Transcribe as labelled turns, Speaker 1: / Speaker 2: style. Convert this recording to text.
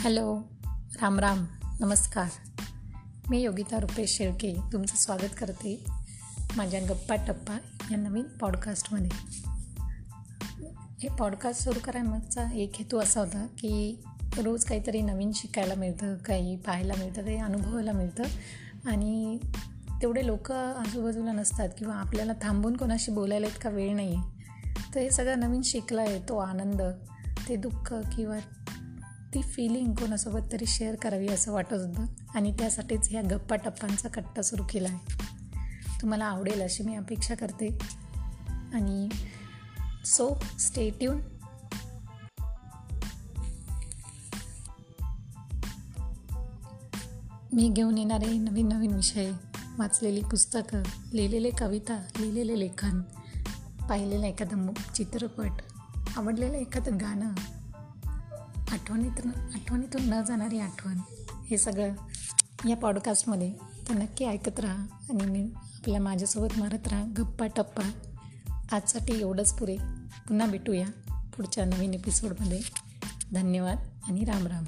Speaker 1: Hello Ram Ram नमस्कार. मी योगिता रुपेश शेळके तुमचं स्वागत करते माझ्या गप्पा टप्पा या नवीन पॉडकास्टमध्ये हे पॉडकास्ट सुरू करायचा एक हेतू असा होता की रोज काहीतरी नवीन शिकायला मिळतं काही पाहायला मिळतं काही अनुभवायला मिळतं आणि तेवढे लोक आजूबाजूला नसतात किंवा आपल्याला थांबून कोणाशी बोलायला इतका वेळ नाही आहे तर हे सगळं नवीन शिकला आहे तो आनंद ते दुःख किंवा ती फिलिंग कोणासोबत तरी शेअर करावी असं वाटत होतं. आणि त्यासाठीच ह्या गप्पा टप्पांचा कट्टा सुरू केला आहे. तुम्हाला आवडेल अशी मी अपेक्षा करते. आणि सो स्टे ट्यून मी घेऊन येणारे नवीन नवीन विषय वाचलेली पुस्तकं लिहिलेले कविता लिहिलेले लेखन पाहिलेलं एखादं चित्रपट आवडलेलं एखादं गाणं आठवणीतून आठवणीतून न जाणारी आठवण हे सगळं या पॉडकास्टमध्ये तर नक्की ऐकत राहा आणि मी आपल्या माझ्यासोबत मारत राहा गप्पा टप्पा. आजसाठी एवढंच पुरे. पुन्हा भेटूया पुढच्या नवीन एपिसोडमध्ये धन्यवाद आणि राम राम.